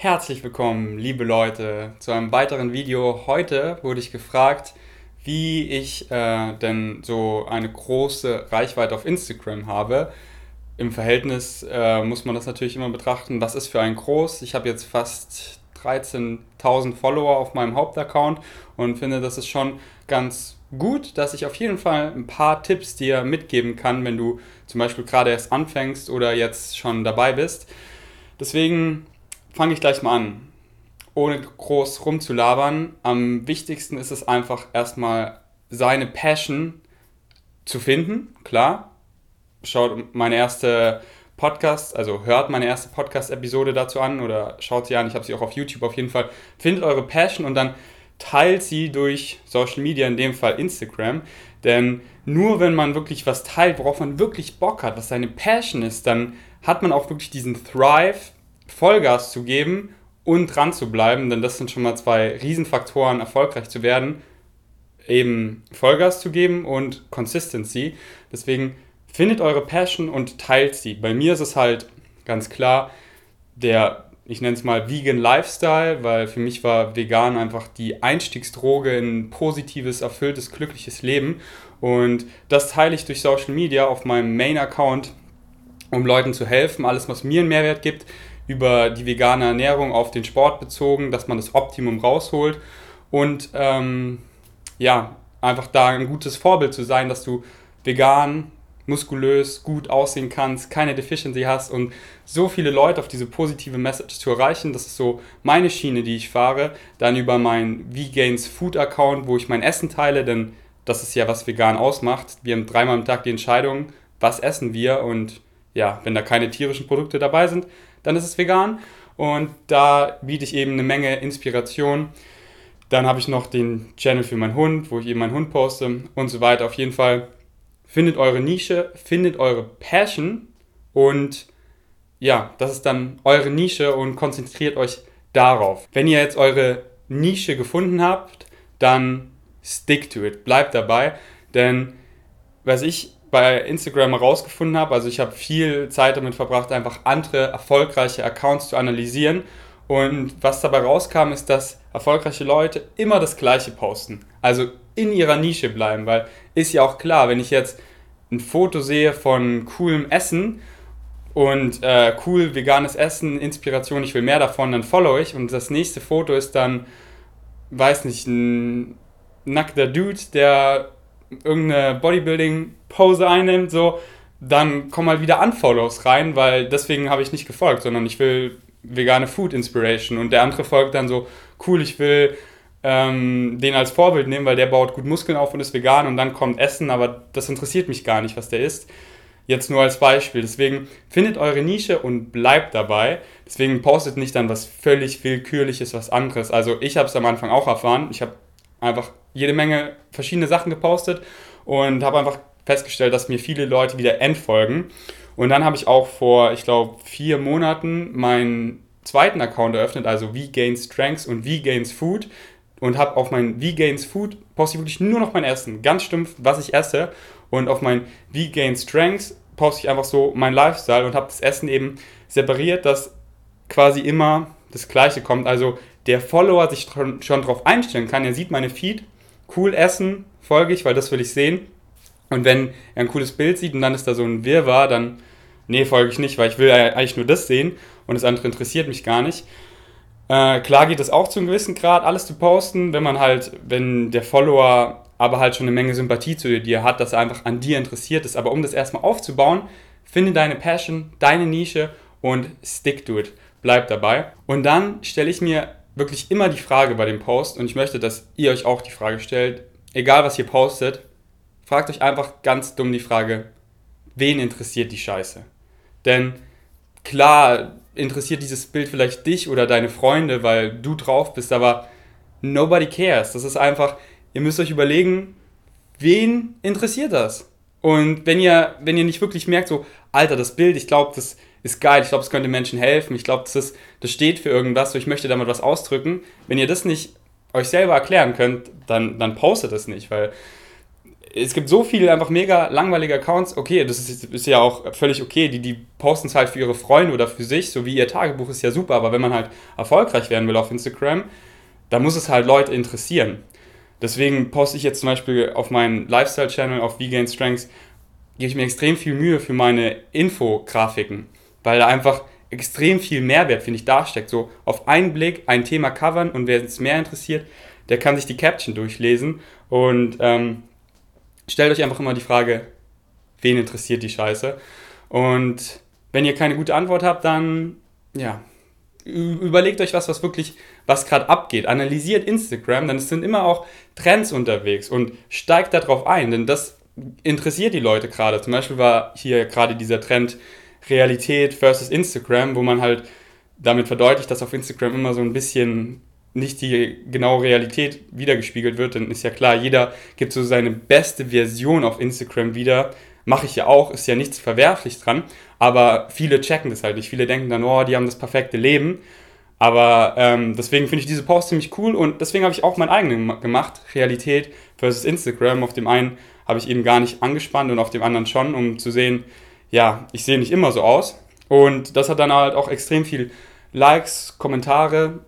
Herzlich willkommen, liebe Leute, zu einem weiteren Video. Heute wurde ich gefragt, wie ich äh, denn so eine große Reichweite auf Instagram habe. Im Verhältnis äh, muss man das natürlich immer betrachten, was ist für ein groß. Ich habe jetzt fast 13.000 Follower auf meinem Hauptaccount und finde, das ist schon ganz gut, dass ich auf jeden Fall ein paar Tipps dir mitgeben kann, wenn du zum Beispiel gerade erst anfängst oder jetzt schon dabei bist. Deswegen fange ich gleich mal an. Ohne groß rumzulabern. Am wichtigsten ist es einfach erstmal seine Passion zu finden, klar. Schaut meine erste Podcast, also hört meine erste Podcast-Episode dazu an oder schaut sie an, ich habe sie auch auf YouTube auf jeden Fall. Findet eure Passion und dann teilt sie durch Social Media, in dem Fall Instagram. Denn nur wenn man wirklich was teilt, worauf man wirklich Bock hat, was seine Passion ist, dann hat man auch wirklich diesen Thrive, Vollgas zu geben und dran zu bleiben, denn das sind schon mal zwei Riesenfaktoren, erfolgreich zu werden. Eben Vollgas zu geben und Consistency. Deswegen findet eure Passion und teilt sie. Bei mir ist es halt ganz klar der, ich nenne es mal Vegan Lifestyle, weil für mich war vegan einfach die Einstiegsdroge in ein positives, erfülltes, glückliches Leben. Und das teile ich durch Social Media auf meinem Main-Account, um Leuten zu helfen. Alles, was mir einen Mehrwert gibt, über die vegane Ernährung auf den Sport bezogen, dass man das Optimum rausholt und ähm, ja, einfach da ein gutes Vorbild zu sein, dass du vegan, muskulös, gut aussehen kannst, keine Deficiency hast und so viele Leute auf diese positive Message zu erreichen, das ist so meine Schiene, die ich fahre. Dann über meinen Vegans Food Account, wo ich mein Essen teile, denn das ist ja, was vegan ausmacht. Wir haben dreimal am Tag die Entscheidung, was essen wir und ja, wenn da keine tierischen Produkte dabei sind, dann ist es vegan. Und da biete ich eben eine Menge Inspiration. Dann habe ich noch den Channel für meinen Hund, wo ich eben meinen Hund poste und so weiter. Auf jeden Fall findet eure Nische, findet eure Passion und ja, das ist dann eure Nische und konzentriert euch darauf. Wenn ihr jetzt eure Nische gefunden habt, dann stick to it, bleibt dabei, denn was ich bei Instagram herausgefunden habe. Also ich habe viel Zeit damit verbracht, einfach andere erfolgreiche Accounts zu analysieren. Und was dabei rauskam, ist, dass erfolgreiche Leute immer das Gleiche posten. Also in ihrer Nische bleiben, weil ist ja auch klar, wenn ich jetzt ein Foto sehe von coolem Essen und äh, cool veganes Essen, Inspiration, ich will mehr davon, dann follow ich. Und das nächste Foto ist dann, weiß nicht, ein nackter Dude, der irgendeine Bodybuilding-Pose einnimmt, so, dann kommen halt wieder Unfollows rein, weil deswegen habe ich nicht gefolgt, sondern ich will vegane Food Inspiration und der andere folgt dann so, cool, ich will ähm, den als Vorbild nehmen, weil der baut gut Muskeln auf und ist vegan und dann kommt Essen, aber das interessiert mich gar nicht, was der isst. Jetzt nur als Beispiel. Deswegen findet eure Nische und bleibt dabei. Deswegen postet nicht dann was völlig willkürliches, was anderes. Also ich habe es am Anfang auch erfahren. Ich habe einfach jede Menge verschiedene Sachen gepostet und habe einfach festgestellt, dass mir viele Leute wieder entfolgen. Und dann habe ich auch vor, ich glaube, vier Monaten meinen zweiten Account eröffnet, also V-Gains Strengths und V-Gains Food. Und habe auf mein V-Gains Food poste ich wirklich nur noch mein Essen, ganz stumpf, was ich esse. Und auf mein V-Gains Strengths poste ich einfach so mein Lifestyle und habe das Essen eben separiert, dass quasi immer das Gleiche kommt. Also der Follower sich schon, drauf einstellen kann. Er sieht meine Feed, cool essen, folge ich, weil das will ich sehen. Und wenn er ein cooles Bild sieht und dann ist da so ein Wirrwarr, dann, nee, folge ich nicht, weil ich will eigentlich nur das sehen und das andere interessiert mich gar nicht. Äh, klar geht es auch zu einem gewissen Grad, alles zu posten, wenn man halt, wenn der Follower aber halt schon eine Menge Sympathie zu dir hat, dass er einfach an dir interessiert ist. Aber um das erstmal aufzubauen, finde deine Passion, deine Nische und stick to it. Bleib dabei. Und dann stelle ich mir wirklich immer die Frage bei dem Post und ich möchte, dass ihr euch auch die Frage stellt, egal was ihr postet, fragt euch einfach ganz dumm die Frage, wen interessiert die Scheiße? Denn klar interessiert dieses Bild vielleicht dich oder deine Freunde, weil du drauf bist, aber nobody cares. Das ist einfach, ihr müsst euch überlegen, wen interessiert das? Und wenn ihr, wenn ihr nicht wirklich merkt, so, Alter, das Bild, ich glaube, das ist geil, ich glaube, es könnte Menschen helfen, ich glaube, das, das steht für irgendwas, so ich möchte damit was ausdrücken. Wenn ihr das nicht euch selber erklären könnt, dann, dann postet es nicht, weil es gibt so viele einfach mega langweilige Accounts. Okay, das ist, ist ja auch völlig okay. Die, die posten es halt für ihre Freunde oder für sich, so wie ihr Tagebuch ist ja super. Aber wenn man halt erfolgreich werden will auf Instagram, dann muss es halt Leute interessieren. Deswegen poste ich jetzt zum Beispiel auf meinen Lifestyle-Channel auf V-Gain Strengths, gebe ich mir extrem viel Mühe für meine Infografiken, weil da einfach extrem viel Mehrwert, finde ich, da steckt. So auf einen Blick ein Thema covern und wer es mehr interessiert, der kann sich die Caption durchlesen und ähm, stellt euch einfach immer die Frage, wen interessiert die Scheiße? Und wenn ihr keine gute Antwort habt, dann ja, überlegt euch was, was wirklich, was gerade abgeht. Analysiert Instagram, denn es sind immer auch Trends unterwegs und steigt darauf ein, denn das interessiert die Leute gerade. Zum Beispiel war hier gerade dieser Trend Realität versus Instagram, wo man halt damit verdeutlicht, dass auf Instagram immer so ein bisschen nicht die genaue Realität wiedergespiegelt wird, dann ist ja klar, jeder gibt so seine beste Version auf Instagram wieder. Mache ich ja auch, ist ja nichts verwerflich dran, aber viele checken das halt nicht. Viele denken dann, oh, die haben das perfekte Leben. Aber ähm, deswegen finde ich diese Post ziemlich cool und deswegen habe ich auch meinen eigenen gemacht, Realität versus Instagram. Auf dem einen habe ich eben gar nicht angespannt und auf dem anderen schon, um zu sehen, ja, ich sehe nicht immer so aus. Und das hat dann halt auch extrem viel Likes, Kommentare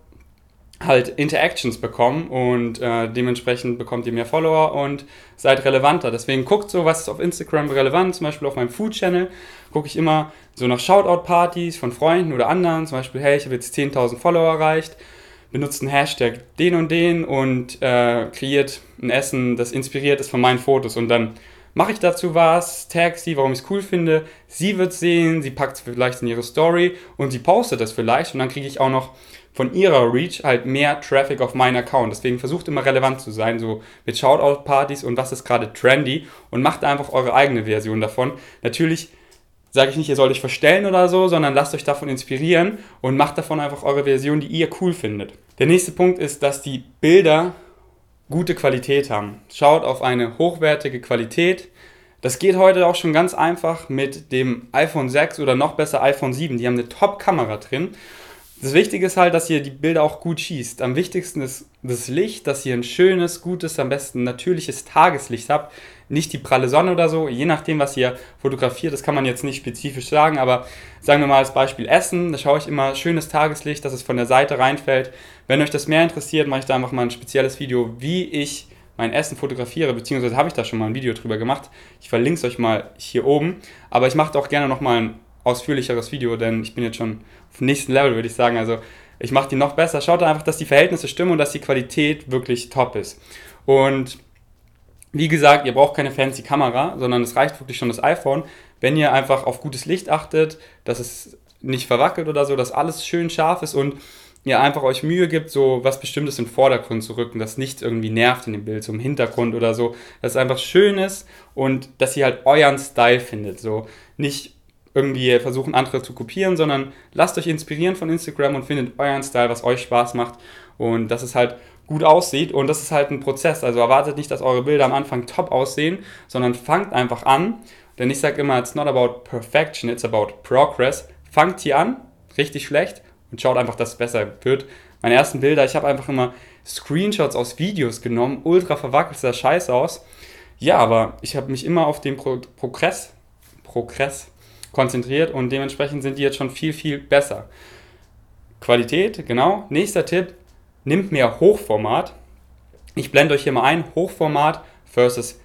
halt Interactions bekommen und äh, dementsprechend bekommt ihr mehr Follower und seid relevanter. Deswegen guckt so, was ist auf Instagram relevant. Zum Beispiel auf meinem Food Channel gucke ich immer so nach Shoutout-Partys von Freunden oder anderen. Zum Beispiel, hey, ich habe jetzt 10.000 Follower erreicht. Benutzt einen Hashtag den und den und äh, kreiert ein Essen, das inspiriert ist von meinen Fotos. Und dann mache ich dazu was, tag sie, warum ich es cool finde. Sie wird sehen, sie packt es vielleicht in ihre Story und sie postet das vielleicht. Und dann kriege ich auch noch von ihrer Reach halt mehr Traffic auf meinen Account. Deswegen versucht immer relevant zu sein, so mit Shoutout-Partys und was ist gerade trendy und macht einfach eure eigene Version davon. Natürlich sage ich nicht, ihr sollt euch verstellen oder so, sondern lasst euch davon inspirieren und macht davon einfach eure Version, die ihr cool findet. Der nächste Punkt ist, dass die Bilder gute Qualität haben. Schaut auf eine hochwertige Qualität. Das geht heute auch schon ganz einfach mit dem iPhone 6 oder noch besser iPhone 7. Die haben eine Top-Kamera drin das Wichtige ist halt, dass ihr die Bilder auch gut schießt. Am wichtigsten ist das Licht, dass ihr ein schönes, gutes, am besten natürliches Tageslicht habt. Nicht die pralle Sonne oder so, je nachdem, was ihr fotografiert. Das kann man jetzt nicht spezifisch sagen, aber sagen wir mal als Beispiel Essen. Da schaue ich immer schönes Tageslicht, dass es von der Seite reinfällt. Wenn euch das mehr interessiert, mache ich da einfach mal ein spezielles Video, wie ich mein Essen fotografiere, beziehungsweise habe ich da schon mal ein Video drüber gemacht. Ich verlinke es euch mal hier oben. Aber ich mache auch gerne nochmal ein ausführlicheres Video, denn ich bin jetzt schon auf dem nächsten Level, würde ich sagen. Also ich mache die noch besser. Schaut einfach, dass die Verhältnisse stimmen und dass die Qualität wirklich top ist. Und wie gesagt, ihr braucht keine fancy Kamera, sondern es reicht wirklich schon das iPhone, wenn ihr einfach auf gutes Licht achtet, dass es nicht verwackelt oder so, dass alles schön scharf ist und ihr einfach euch Mühe gibt, so was Bestimmtes den Vordergrund zu rücken, dass nichts irgendwie nervt in dem Bild, so im Hintergrund oder so, dass es einfach schön ist und dass ihr halt euren Style findet, so nicht irgendwie versuchen, andere zu kopieren, sondern lasst euch inspirieren von Instagram und findet euren Style, was euch Spaß macht und dass es halt gut aussieht und das ist halt ein Prozess. Also erwartet nicht, dass eure Bilder am Anfang top aussehen, sondern fangt einfach an. Denn ich sage immer, it's not about perfection, it's about progress. Fangt hier an, richtig schlecht und schaut einfach, dass es besser wird. Meine ersten Bilder, ich habe einfach immer Screenshots aus Videos genommen, ultra verwackelt, sah scheiße aus. Ja, aber ich habe mich immer auf den Pro Progress, Progress konzentriert und dementsprechend sind die jetzt schon viel, viel besser. Qualität, genau. Nächster Tipp, nimmt mehr Hochformat. Ich blende euch hier mal ein, Hochformat versus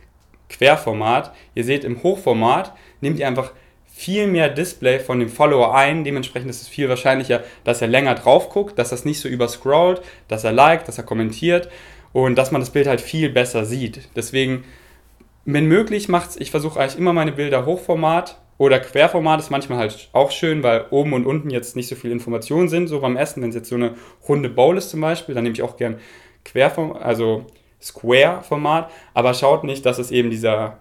Querformat. Ihr seht, im Hochformat nehmt ihr einfach viel mehr Display von dem Follower ein. Dementsprechend ist es viel wahrscheinlicher, dass er länger drauf guckt, dass das nicht so überscrollt, dass er liked, dass er kommentiert und dass man das Bild halt viel besser sieht. Deswegen, wenn möglich, macht's, ich versuche eigentlich immer meine Bilder Hochformat oder Querformat ist manchmal halt auch schön, weil oben und unten jetzt nicht so viel Informationen sind, so beim Essen. Wenn es jetzt so eine runde Bowl ist zum Beispiel, dann nehme ich auch gern Querformat, also Square-Format, aber schaut nicht, dass es eben dieser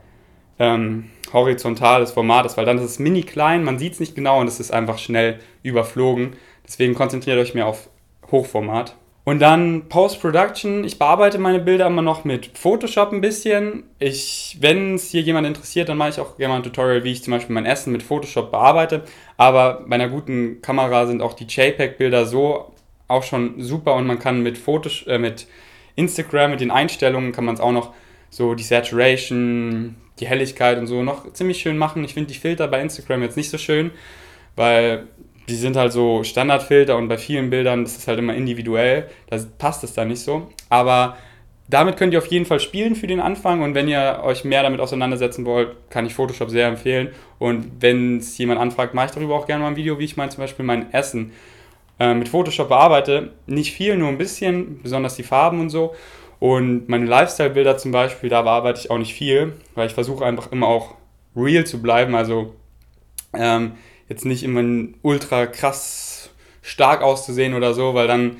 ähm, horizontales Format ist, weil dann ist es mini klein, man sieht es nicht genau und es ist einfach schnell überflogen. Deswegen konzentriert euch mehr auf Hochformat. Und dann Post-Production. Ich bearbeite meine Bilder immer noch mit Photoshop ein bisschen. Ich, wenn es hier jemand interessiert, dann mache ich auch gerne mal ein Tutorial, wie ich zum Beispiel mein Essen mit Photoshop bearbeite. Aber bei einer guten Kamera sind auch die JPEG-Bilder so auch schon super und man kann mit, Fotos, äh, mit Instagram, mit den Einstellungen, kann man es auch noch so die Saturation, die Helligkeit und so noch ziemlich schön machen. Ich finde die Filter bei Instagram jetzt nicht so schön, weil die sind halt so Standardfilter und bei vielen Bildern das ist halt immer individuell. Da passt es dann nicht so. Aber damit könnt ihr auf jeden Fall spielen für den Anfang und wenn ihr euch mehr damit auseinandersetzen wollt, kann ich Photoshop sehr empfehlen. Und wenn es jemand anfragt, mache ich darüber auch gerne mal ein Video, wie ich mein, zum Beispiel mein Essen äh, mit Photoshop bearbeite. Nicht viel, nur ein bisschen, besonders die Farben und so. Und meine Lifestyle-Bilder zum Beispiel, da bearbeite ich auch nicht viel, weil ich versuche einfach immer auch real zu bleiben. Also ähm, jetzt nicht immer ultra krass stark auszusehen oder so, weil dann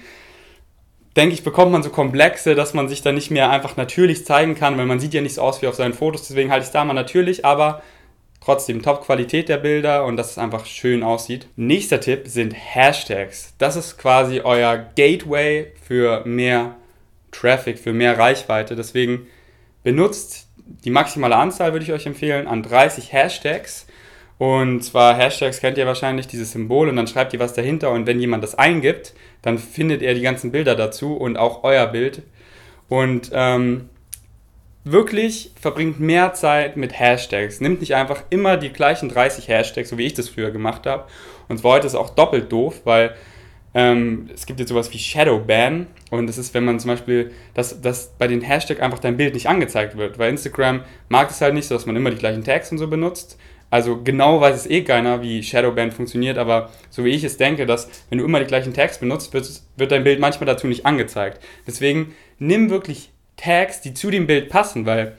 denke ich, bekommt man so Komplexe, dass man sich dann nicht mehr einfach natürlich zeigen kann, weil man sieht ja nicht so aus wie auf seinen Fotos, deswegen halte ich es da mal natürlich, aber trotzdem Top-Qualität der Bilder und dass es einfach schön aussieht. Nächster Tipp sind Hashtags. Das ist quasi euer Gateway für mehr Traffic, für mehr Reichweite. Deswegen benutzt die maximale Anzahl, würde ich euch empfehlen, an 30 Hashtags. Und zwar Hashtags kennt ihr wahrscheinlich, dieses Symbol, und dann schreibt ihr was dahinter. Und wenn jemand das eingibt, dann findet er die ganzen Bilder dazu und auch euer Bild. Und ähm, wirklich verbringt mehr Zeit mit Hashtags. Nimmt nicht einfach immer die gleichen 30 Hashtags, so wie ich das früher gemacht habe. Und zwar heute ist es auch doppelt doof, weil ähm, es gibt jetzt sowas wie Shadowban und das ist, wenn man zum Beispiel, dass, dass bei den Hashtags einfach dein Bild nicht angezeigt wird, weil Instagram mag es halt nicht, dass man immer die gleichen Tags und so benutzt. Also genau weiß es eh keiner, wie Shadowban funktioniert, aber so wie ich es denke, dass wenn du immer die gleichen Tags benutzt, wird, wird dein Bild manchmal dazu nicht angezeigt. Deswegen nimm wirklich Tags, die zu dem Bild passen, weil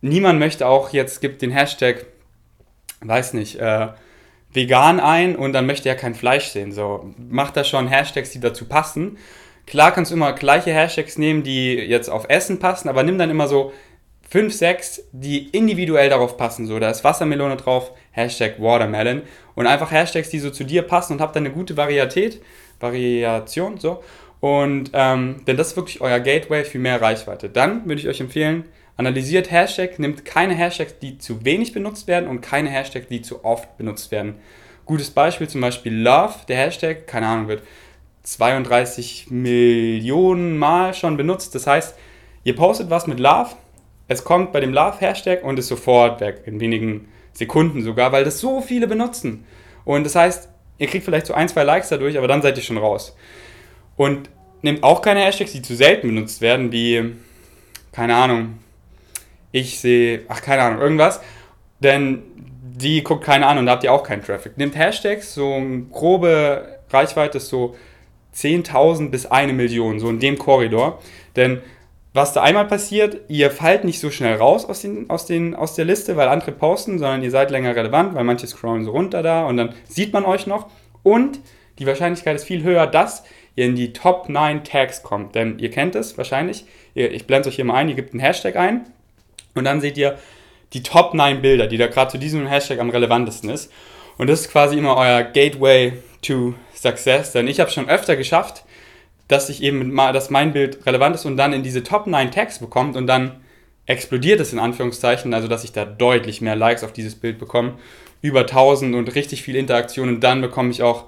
niemand möchte auch jetzt, gibt den Hashtag, weiß nicht, äh, vegan ein und dann möchte er kein Fleisch sehen. So, mach da schon Hashtags, die dazu passen. Klar kannst du immer gleiche Hashtags nehmen, die jetzt auf Essen passen, aber nimm dann immer so 5, 6, die individuell darauf passen. So, da ist Wassermelone drauf, Hashtag Watermelon und einfach Hashtags, die so zu dir passen und habt dann eine gute Varietät, Variation, so. Und ähm, denn das ist wirklich euer Gateway für mehr Reichweite. Dann würde ich euch empfehlen, Analysiert Hashtag, nimmt keine Hashtags, die zu wenig benutzt werden und keine Hashtags, die zu oft benutzt werden. Gutes Beispiel zum Beispiel Love, der Hashtag, keine Ahnung, wird 32 Millionen Mal schon benutzt. Das heißt, ihr postet was mit Love, es kommt bei dem Love-Hashtag und ist sofort weg, in wenigen Sekunden sogar, weil das so viele benutzen. Und das heißt, ihr kriegt vielleicht so ein, zwei Likes dadurch, aber dann seid ihr schon raus. Und nehmt auch keine Hashtags, die zu selten benutzt werden, wie, keine Ahnung, ich sehe, ach keine Ahnung, irgendwas, denn die guckt keine an und da habt ihr auch keinen Traffic. Nehmt Hashtags, so eine grobe Reichweite ist so 10.000 bis eine Million, so in dem Korridor. Denn was da einmal passiert, ihr fallt nicht so schnell raus aus, den, aus, den, aus der Liste, weil andere posten, sondern ihr seid länger relevant, weil manche scrollen so runter da und dann sieht man euch noch. Und die Wahrscheinlichkeit ist viel höher, dass ihr in die Top 9 Tags kommt. Denn ihr kennt es wahrscheinlich. Ich blende es euch hier mal ein, ihr gebt einen Hashtag ein und dann seht ihr die Top 9 Bilder, die da gerade zu diesem Hashtag am relevantesten ist. Und das ist quasi immer euer Gateway to Success. Denn ich habe schon öfter geschafft, dass ich eben mal, dass mein Bild relevant ist und dann in diese Top 9 Tags bekommt und dann explodiert es in Anführungszeichen, also dass ich da deutlich mehr Likes auf dieses Bild bekomme, über 1000 und richtig viel Interaktion und dann bekomme ich auch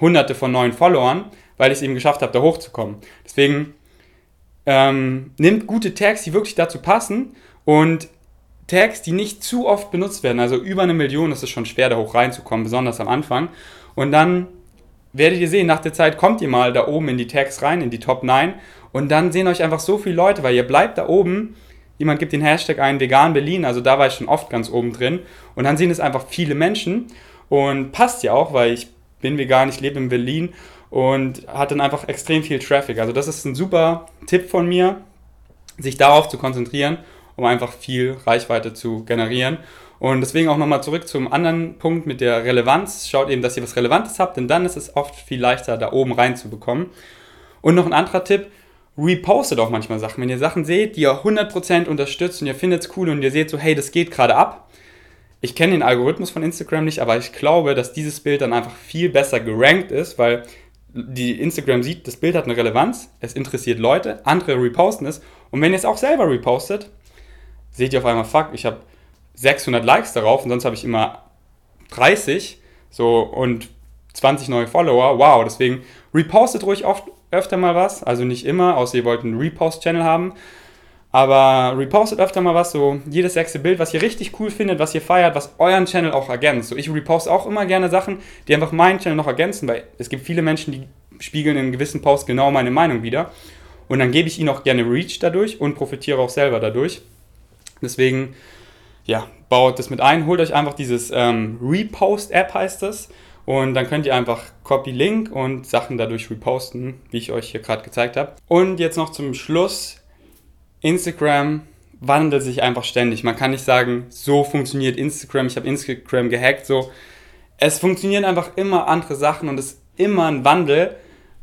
hunderte von neuen Followern, weil ich es eben geschafft habe, da hochzukommen. Deswegen ähm, nimmt gute Tags, die wirklich dazu passen und Tags, die nicht zu oft benutzt werden, also über eine Million ist es schon schwer, da hoch reinzukommen, besonders am Anfang. Und dann werdet ihr sehen, nach der Zeit kommt ihr mal da oben in die Tags rein, in die Top 9 und dann sehen euch einfach so viele Leute, weil ihr bleibt da oben. Jemand gibt den Hashtag ein, vegan Berlin, also da war ich schon oft ganz oben drin. Und dann sehen es einfach viele Menschen und passt ja auch, weil ich bin vegan, ich lebe in Berlin und hat dann einfach extrem viel Traffic. Also das ist ein super Tipp von mir, sich darauf zu konzentrieren um einfach viel Reichweite zu generieren. Und deswegen auch nochmal zurück zum anderen Punkt mit der Relevanz. Schaut eben, dass ihr was Relevantes habt, denn dann ist es oft viel leichter, da oben reinzubekommen. Und noch ein anderer Tipp, repostet auch manchmal Sachen. Wenn ihr Sachen seht, die ihr 100% unterstützt und ihr findet es cool und ihr seht so, hey, das geht gerade ab. Ich kenne den Algorithmus von Instagram nicht, aber ich glaube, dass dieses Bild dann einfach viel besser gerankt ist, weil die Instagram sieht, das Bild hat eine Relevanz, es interessiert Leute, andere reposten es und wenn ihr es auch selber repostet, seht ihr auf einmal, fuck, ich habe 600 Likes darauf und sonst habe ich immer 30 so und 20 neue Follower. Wow, deswegen repostet ruhig oft öfter mal was, also nicht immer, außer ihr wollt einen Repost-Channel haben. Aber repostet öfter mal was, so jedes sechste Bild, was ihr richtig cool findet, was ihr feiert, was euren Channel auch ergänzt. So, ich reposte auch immer gerne Sachen, die einfach meinen Channel noch ergänzen, weil es gibt viele Menschen, die spiegeln in gewissen Posts genau meine Meinung wieder. Und dann gebe ich ihnen auch gerne Reach dadurch und profitiere auch selber dadurch. Deswegen, ja, baut das mit ein. Holt euch einfach dieses ähm, Repost-App, heißt das. Und dann könnt ihr einfach Copy-Link und Sachen dadurch reposten, wie ich euch hier gerade gezeigt habe. Und jetzt noch zum Schluss Instagram wandelt sich einfach ständig. Man kann nicht sagen, so funktioniert Instagram, ich habe Instagram gehackt, so. Es funktionieren einfach immer andere Sachen und es ist immer ein Wandel.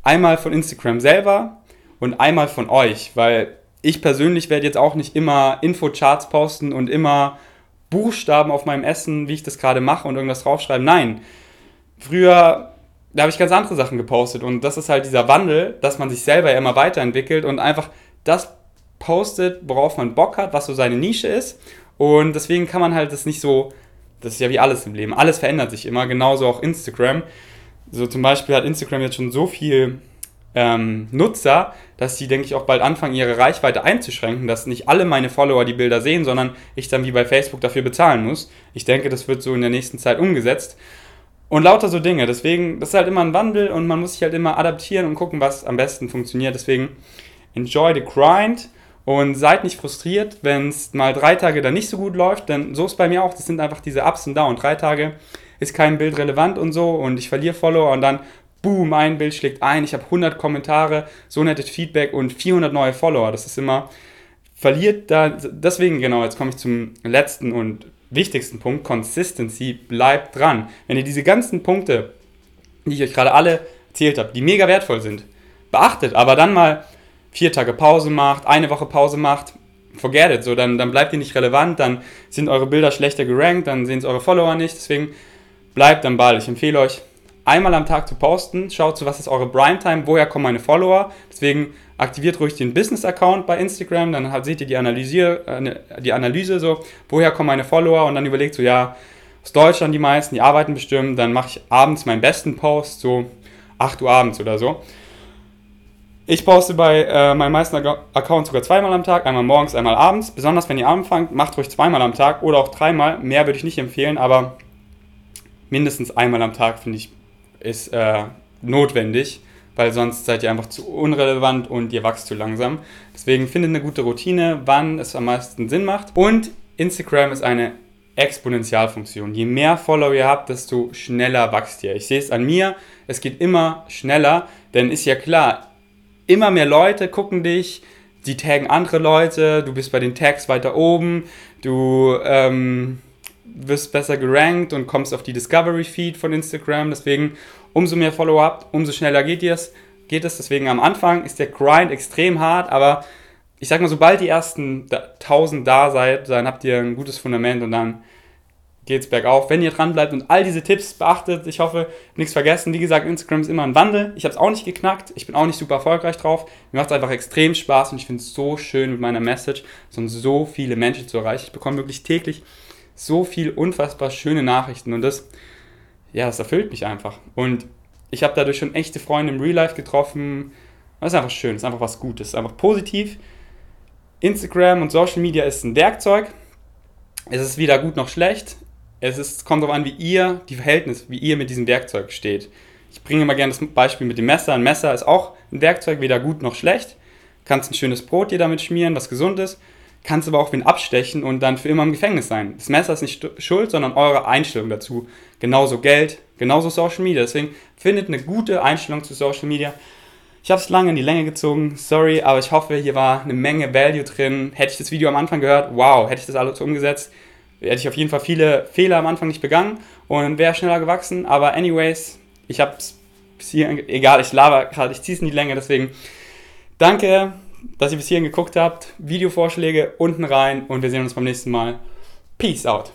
Einmal von Instagram selber und einmal von euch, weil ich persönlich werde jetzt auch nicht immer Infocharts posten und immer Buchstaben auf meinem Essen, wie ich das gerade mache und irgendwas draufschreiben. Nein. Früher, da habe ich ganz andere Sachen gepostet und das ist halt dieser Wandel, dass man sich selber ja immer weiterentwickelt und einfach das postet, worauf man Bock hat, was so seine Nische ist. Und deswegen kann man halt das nicht so, das ist ja wie alles im Leben, alles verändert sich immer, genauso auch Instagram. So zum Beispiel hat Instagram jetzt schon so viel ähm, Nutzer, dass die, denke ich, auch bald anfangen, ihre Reichweite einzuschränken, dass nicht alle meine Follower die Bilder sehen, sondern ich dann wie bei Facebook dafür bezahlen muss. Ich denke, das wird so in der nächsten Zeit umgesetzt. Und lauter so Dinge. Deswegen, das ist halt immer ein Wandel und man muss sich halt immer adaptieren und gucken, was am besten funktioniert. Deswegen, enjoy the grind und seid nicht frustriert, wenn es mal drei Tage dann nicht so gut läuft, denn so ist bei mir auch, das sind einfach diese Ups und Downs. Drei Tage ist kein Bild relevant und so und ich verliere Follower und dann, boom, ein Bild schlägt ein, ich habe 100 Kommentare, so nettes Feedback und 400 neue Follower. Das ist immer, verliert da, deswegen genau, jetzt komme ich zum letzten und wichtigsten Punkt, Consistency, bleibt dran. Wenn ihr diese ganzen Punkte, die ich euch gerade alle erzählt habe, die mega wertvoll sind, beachtet, aber dann mal vier Tage Pause macht, eine Woche Pause macht, forget it. So, dann, dann bleibt ihr nicht relevant, dann sind eure Bilder schlechter gerankt, dann sehen es eure Follower nicht. Deswegen bleibt am Ball. Ich empfehle euch, einmal am Tag zu posten. Schaut so, was ist eure Primetime, woher kommen meine Follower. Deswegen aktiviert ruhig den Business-Account bei Instagram, dann seht ihr die Analyse, äh, die Analyse so, woher kommen meine Follower und dann überlegt so, ja, aus Deutschland die meisten, die arbeiten bestimmt, dann mache ich abends meinen besten Post, so 8 Uhr abends oder so. Ich poste bei äh, meinen meisten Accounts sogar zweimal am Tag, einmal morgens, einmal abends. Besonders wenn ihr anfangt, macht ruhig zweimal am Tag oder auch dreimal. Mehr würde ich nicht empfehlen, aber mindestens einmal am Tag finde ich ist äh, notwendig, weil sonst seid ihr einfach zu unrelevant und ihr wächst zu langsam. Deswegen findet eine gute Routine, wann es am meisten Sinn macht. Und Instagram ist eine Exponentialfunktion. Je mehr Follower ihr habt, desto schneller wächst ihr. Ich sehe es an mir, es geht immer schneller, denn ist ja klar, immer mehr Leute gucken dich, die taggen andere Leute, du bist bei den Tags weiter oben, du ähm, wirst besser gerankt und kommst auf die Discovery Feed von Instagram. Deswegen, umso mehr Follower habt, umso schneller geht es. Geht es. Deswegen am Anfang ist der Grind extrem hart, aber ich sag mal, sobald die ersten 1000 da seid, dann habt ihr ein gutes Fundament und dann geht es bergauf. Wenn ihr dran bleibt und all diese Tipps beachtet, ich hoffe, nichts vergessen. Wie gesagt, Instagram ist immer ein Wandel. Ich habe es auch nicht geknackt. Ich bin auch nicht super erfolgreich drauf. Mir macht es einfach extrem Spaß und ich finde es so schön mit meiner Message, so viele Menschen zu erreichen. Ich bekomme wirklich täglich so viel unfassbar schöne Nachrichten und das, ja, das erfüllt mich einfach. Und ich habe dadurch schon echte Freunde im Real Life getroffen. Das ist einfach schön, das ist einfach was Gutes, einfach positiv. Instagram und Social Media ist ein Werkzeug. Es ist weder gut noch schlecht es ist, kommt darauf an, wie ihr, die Verhältnis, wie ihr mit diesem Werkzeug steht. Ich bringe immer gerne das Beispiel mit dem Messer. Ein Messer ist auch ein Werkzeug, weder gut noch schlecht. Kannst ein schönes Brot dir damit schmieren, was gesund ist. Kannst aber auch wen abstechen und dann für immer im Gefängnis sein. Das Messer ist nicht schuld, sondern eure Einstellung dazu. Genauso Geld, genauso Social Media. Deswegen findet eine gute Einstellung zu Social Media. Ich habe es lange in die Länge gezogen, sorry, aber ich hoffe, hier war eine Menge Value drin. Hätte ich das Video am Anfang gehört, wow, hätte ich das alles umgesetzt, hätte ich auf jeden Fall viele Fehler am Anfang nicht begangen und wäre schneller gewachsen. Aber anyways, ich habe es hier, egal, ich laber gerade, ich ziehe es in die Länge, deswegen danke, dass ihr bis hierhin geguckt habt. Videovorschläge unten rein und wir sehen uns beim nächsten Mal. Peace out.